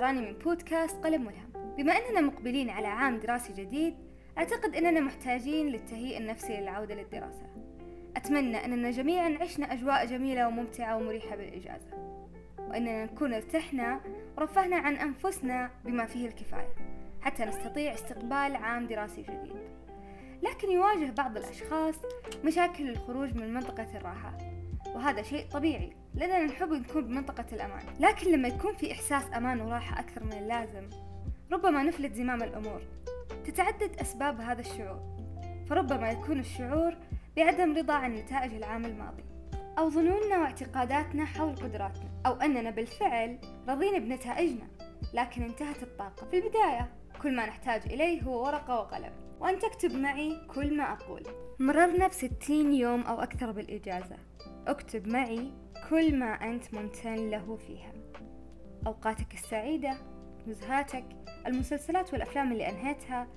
الزهراني من بودكاست قلم ملهم بما أننا مقبلين على عام دراسي جديد أعتقد أننا محتاجين للتهيئ النفسي للعودة للدراسة. أتمنى أننا جميعا عشنا أجواء جميلة وممتعة ومريحة بالإجازة. وأننا نكون ارتحنا ورفهنا عن أنفسنا بما فيه الكفاية حتى نستطيع استقبال عام دراسي جديد. لكن يواجه بعض الأشخاص مشاكل الخروج من منطقة الراحة وهذا شيء طبيعي. لأننا نحب نكون بمنطقة الأمان لكن لما يكون في إحساس أمان وراحة أكثر من اللازم ربما نفلت زمام الأمور تتعدد أسباب هذا الشعور فربما يكون الشعور بعدم رضا عن نتائج العام الماضي أو ظنوننا واعتقاداتنا حول قدراتنا أو أننا بالفعل رضينا بنتائجنا لكن انتهت الطاقة. في البداية كل ما نحتاج إليه هو ورقة وقلم وأن تكتب معي كل ما أقول. مررنا بستين يوم أو أكثر بالإجازة. اكتب معي كل ما أنت ممتن له فيها. أوقاتك السعيدة نزهاتك المسلسلات والأفلام اللي أنهيتها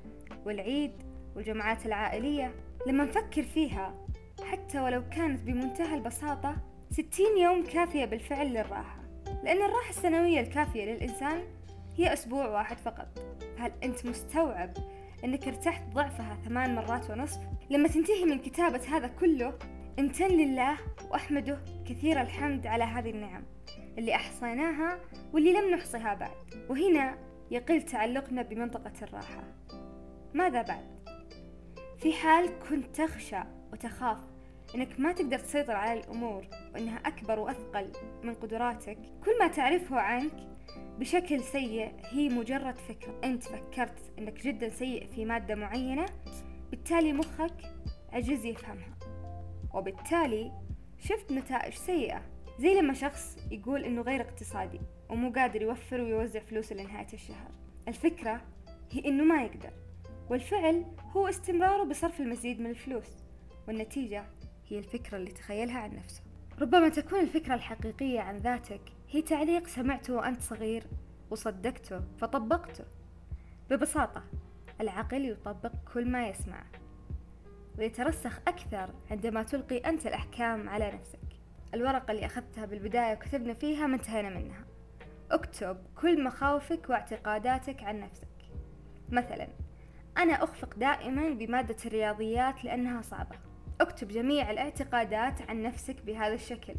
والعيد والجمعات العائلية لما نفكر فيها حتى ولو كانت بمنتهى البساطة ستين يوم كافية بالفعل للراحة. لأن الراحة السنوية الكافية للإنسان هي أسبوع واحد فقط. فهل أنت مستوعب أنك ارتحت ضعفها ثمان مرات ونصف؟ لما تنتهي من كتابة هذا كله امتن لله وأحمده كثير الحمد على هذه النعم اللي أحصيناها واللي لم نحصيها بعد. وهنا يقل تعلقنا بمنطقة الراحة. ماذا بعد؟ في حال كنت تخشى وتخاف إنك ما تقدر تسيطر على الأمور وإنها أكبر وأثقل من قدراتك كل ما تعرفه عنك بشكل سيء هي مجرد فكرة. انت فكرت إنك جدا سيء في مادة معينة بالتالي مخك عجز يفهمها. وبالتالي شفت نتائج سيئة زي لما شخص يقول إنه غير اقتصادي ومو قادر يوفر ويوزع فلوسه لنهاية الشهر. الفكرة هي إنه ما يقدر والفعل هو استمراره بصرف المزيد من الفلوس والنتيجة هي الفكرة اللي تخيلها عن نفسه. ربما تكون الفكرة الحقيقية عن ذاتك هي تعليق سمعته وأنت صغير وصدقته فطبقته. ببساطة العقل يطبق كل ما يسمعه ويترسخ أكثر عندما تلقي أنت الأحكام على نفسك. الورقة اللي أخذتها بالبداية وكتبنا فيها ما انتهينا منها. اكتب كل مخاوفك واعتقاداتك عن نفسك. مثلا أنا أخفق دائما بمادة الرياضيات لأنها صعبة. اكتب جميع الاعتقادات عن نفسك بهذا الشكل.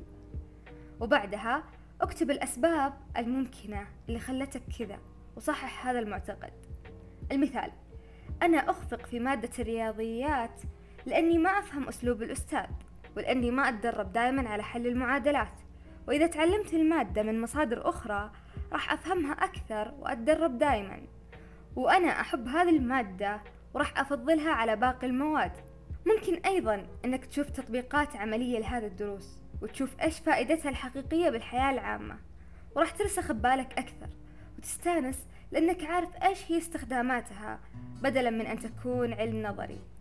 وبعدها اكتب الأسباب الممكنة اللي خلتك كذا وصحح هذا المعتقد. المثال أنا أخفق في مادة الرياضيات لأني ما أفهم أسلوب الأستاذ ولأني ما أتدرب دائما على حل المعادلات. وإذا تعلمت المادة من مصادر أخرى راح أفهمها أكثر وأتدرب دائما وأنا أحب هذه المادة وراح أفضلها على باقي المواد. ممكن أيضا أنك تشوف تطبيقات عملية لهذه الدروس وتشوف إيش فائدتها الحقيقية بالحياة العامة. وراح ترسخ ببالك أكثر وتستانس لأنك عارف إيش هي استخداماتها بدلا من أن تكون علم نظري.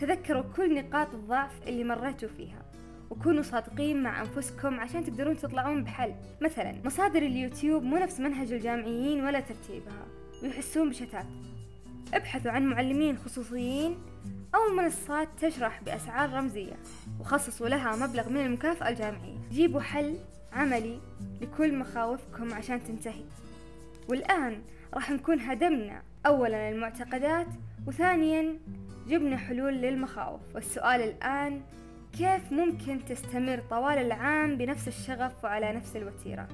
تذكروا كل نقاط الضعف اللي مريتوا فيها وكونوا صادقين مع أنفسكم عشان تقدرون تطلعون بحل. مثلا مصادر اليوتيوب مو نفس منهج الجامعيين ولا ترتيبها ويحسون بشتات. ابحثوا عن معلمين خصوصيين أو منصات تشرح بأسعار رمزية وخصصوا لها مبلغ من المكافأة الجامعية. جيبوا حل عملي لكل مخاوفكم عشان تنتهي. والآن راح نكون هدمنا أولا المعتقدات وثانيا جبنا حلول للمخاوف والسؤال الآن كيف ممكن تستمر طوال العام بنفس الشغف وعلى نفس الوتيرة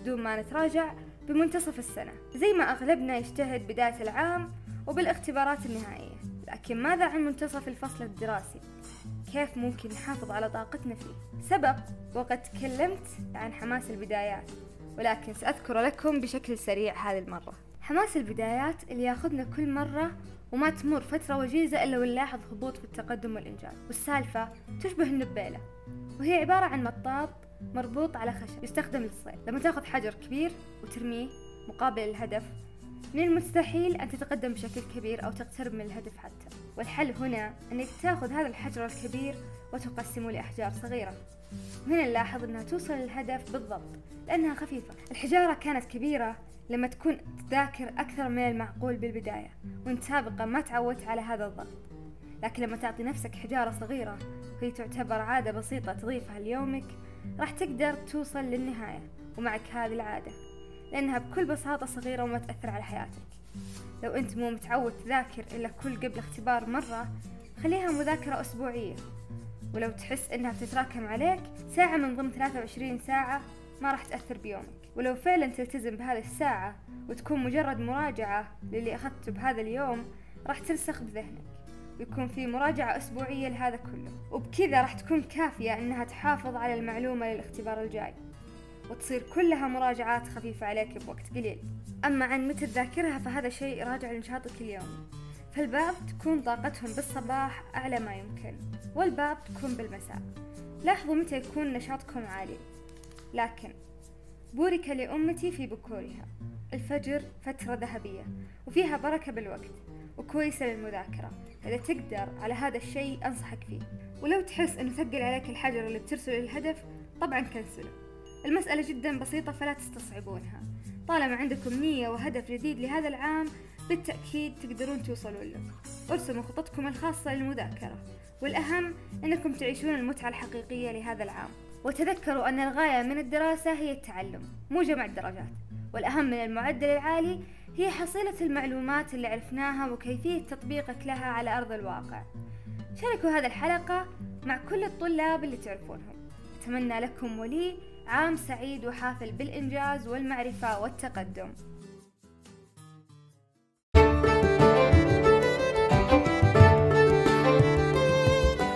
بدون ما نتراجع بمنتصف السنة زي ما أغلبنا يجتهد بداية العام وبالاختبارات النهائية لكن ماذا عن منتصف الفصل الدراسي؟ كيف ممكن نحافظ على طاقتنا فيه؟ سبق وقد تكلمت عن حماس البدايات ولكن سأذكر لكم بشكل سريع هذه المرة حماس البدايات اللي ياخذنا كل مرة وما تمر فترة وجيزة إلا ونلاحظ هبوط في التقدم والإنجاز. والسالفة تشبه النبيلة وهي عبارة عن مطاط مربوط على خشب يستخدم للصيد. لما تأخذ حجر كبير وترميه مقابل الهدف من المستحيل أن تتقدم بشكل كبير أو تقترب من الهدف حتى. والحل هنا أنك تأخذ هذا الحجر الكبير وتقسمه لأحجار صغيرة. هنا نلاحظ أنها توصل للهدف بالضبط لأنها خفيفة. الحجارة كانت كبيرة لما تكون تذاكر أكثر من المعقول بالبداية وانت سابقا ما تعودت على هذا الضغط. لكن لما تعطي نفسك حجارة صغيرة وهي تعتبر عادة بسيطة تضيفها ليومك راح تقدر توصل للنهاية ومعك هذه العادة لأنها بكل بساطة صغيرة وما تأثر على حياتك. لو أنت مو متعود تذاكر إلا كل قبل اختبار مرة خليها مذاكرة أسبوعية. ولو تحس إنها بتتراكم عليك ساعة من ضمن 23 ساعة ما راح تأثر بيومك. ولو فعلا تلتزم بهذه الساعة وتكون مجرد مراجعة للي أخذته بهذا اليوم راح ترسخ بذهنك. ويكون في مراجعة أسبوعية لهذا كله. وبكذا راح تكون كافية إنها تحافظ على المعلومة للاختبار الجاي. وتصير كلها مراجعات خفيفة عليك بوقت قليل. أما عن متى تذاكرها فهذا شيء راجع لنشاطك اليومي فالبعض تكون طاقتهم بالصباح أعلى ما يمكن والبعض تكون بالمساء. لاحظوا متى يكون نشاطكم عالي. لكن بورك لأمتي في بكورها. الفجر فترة ذهبية وفيها بركة بالوقت وكويسة للمذاكرة. إذا تقدر على هذا الشيء أنصحك فيه. ولو تحس أنه ثقل عليك الحجر اللي بترسله للهدف طبعا كنسله. المسألة جدا بسيطة فلا تستصعبونها. طالما عندكم نية وهدف جديد لهذا العام بالتأكيد تقدرون توصلوا له. ارسموا خططكم الخاصة للمذاكرة. والأهم أنكم تعيشون المتعة الحقيقية لهذا العام. وتذكروا أن الغاية من الدراسة هي التعلم مو جمع الدرجات. والأهم من المعدل العالي هي حصيلة المعلومات اللي عرفناها وكيفية تطبيقك لها على أرض الواقع. شاركوا هذه الحلقة مع كل الطلاب اللي تعرفونهم. أتمنى لكم ولي عام سعيد وحافل بالإنجاز والمعرفة والتقدم.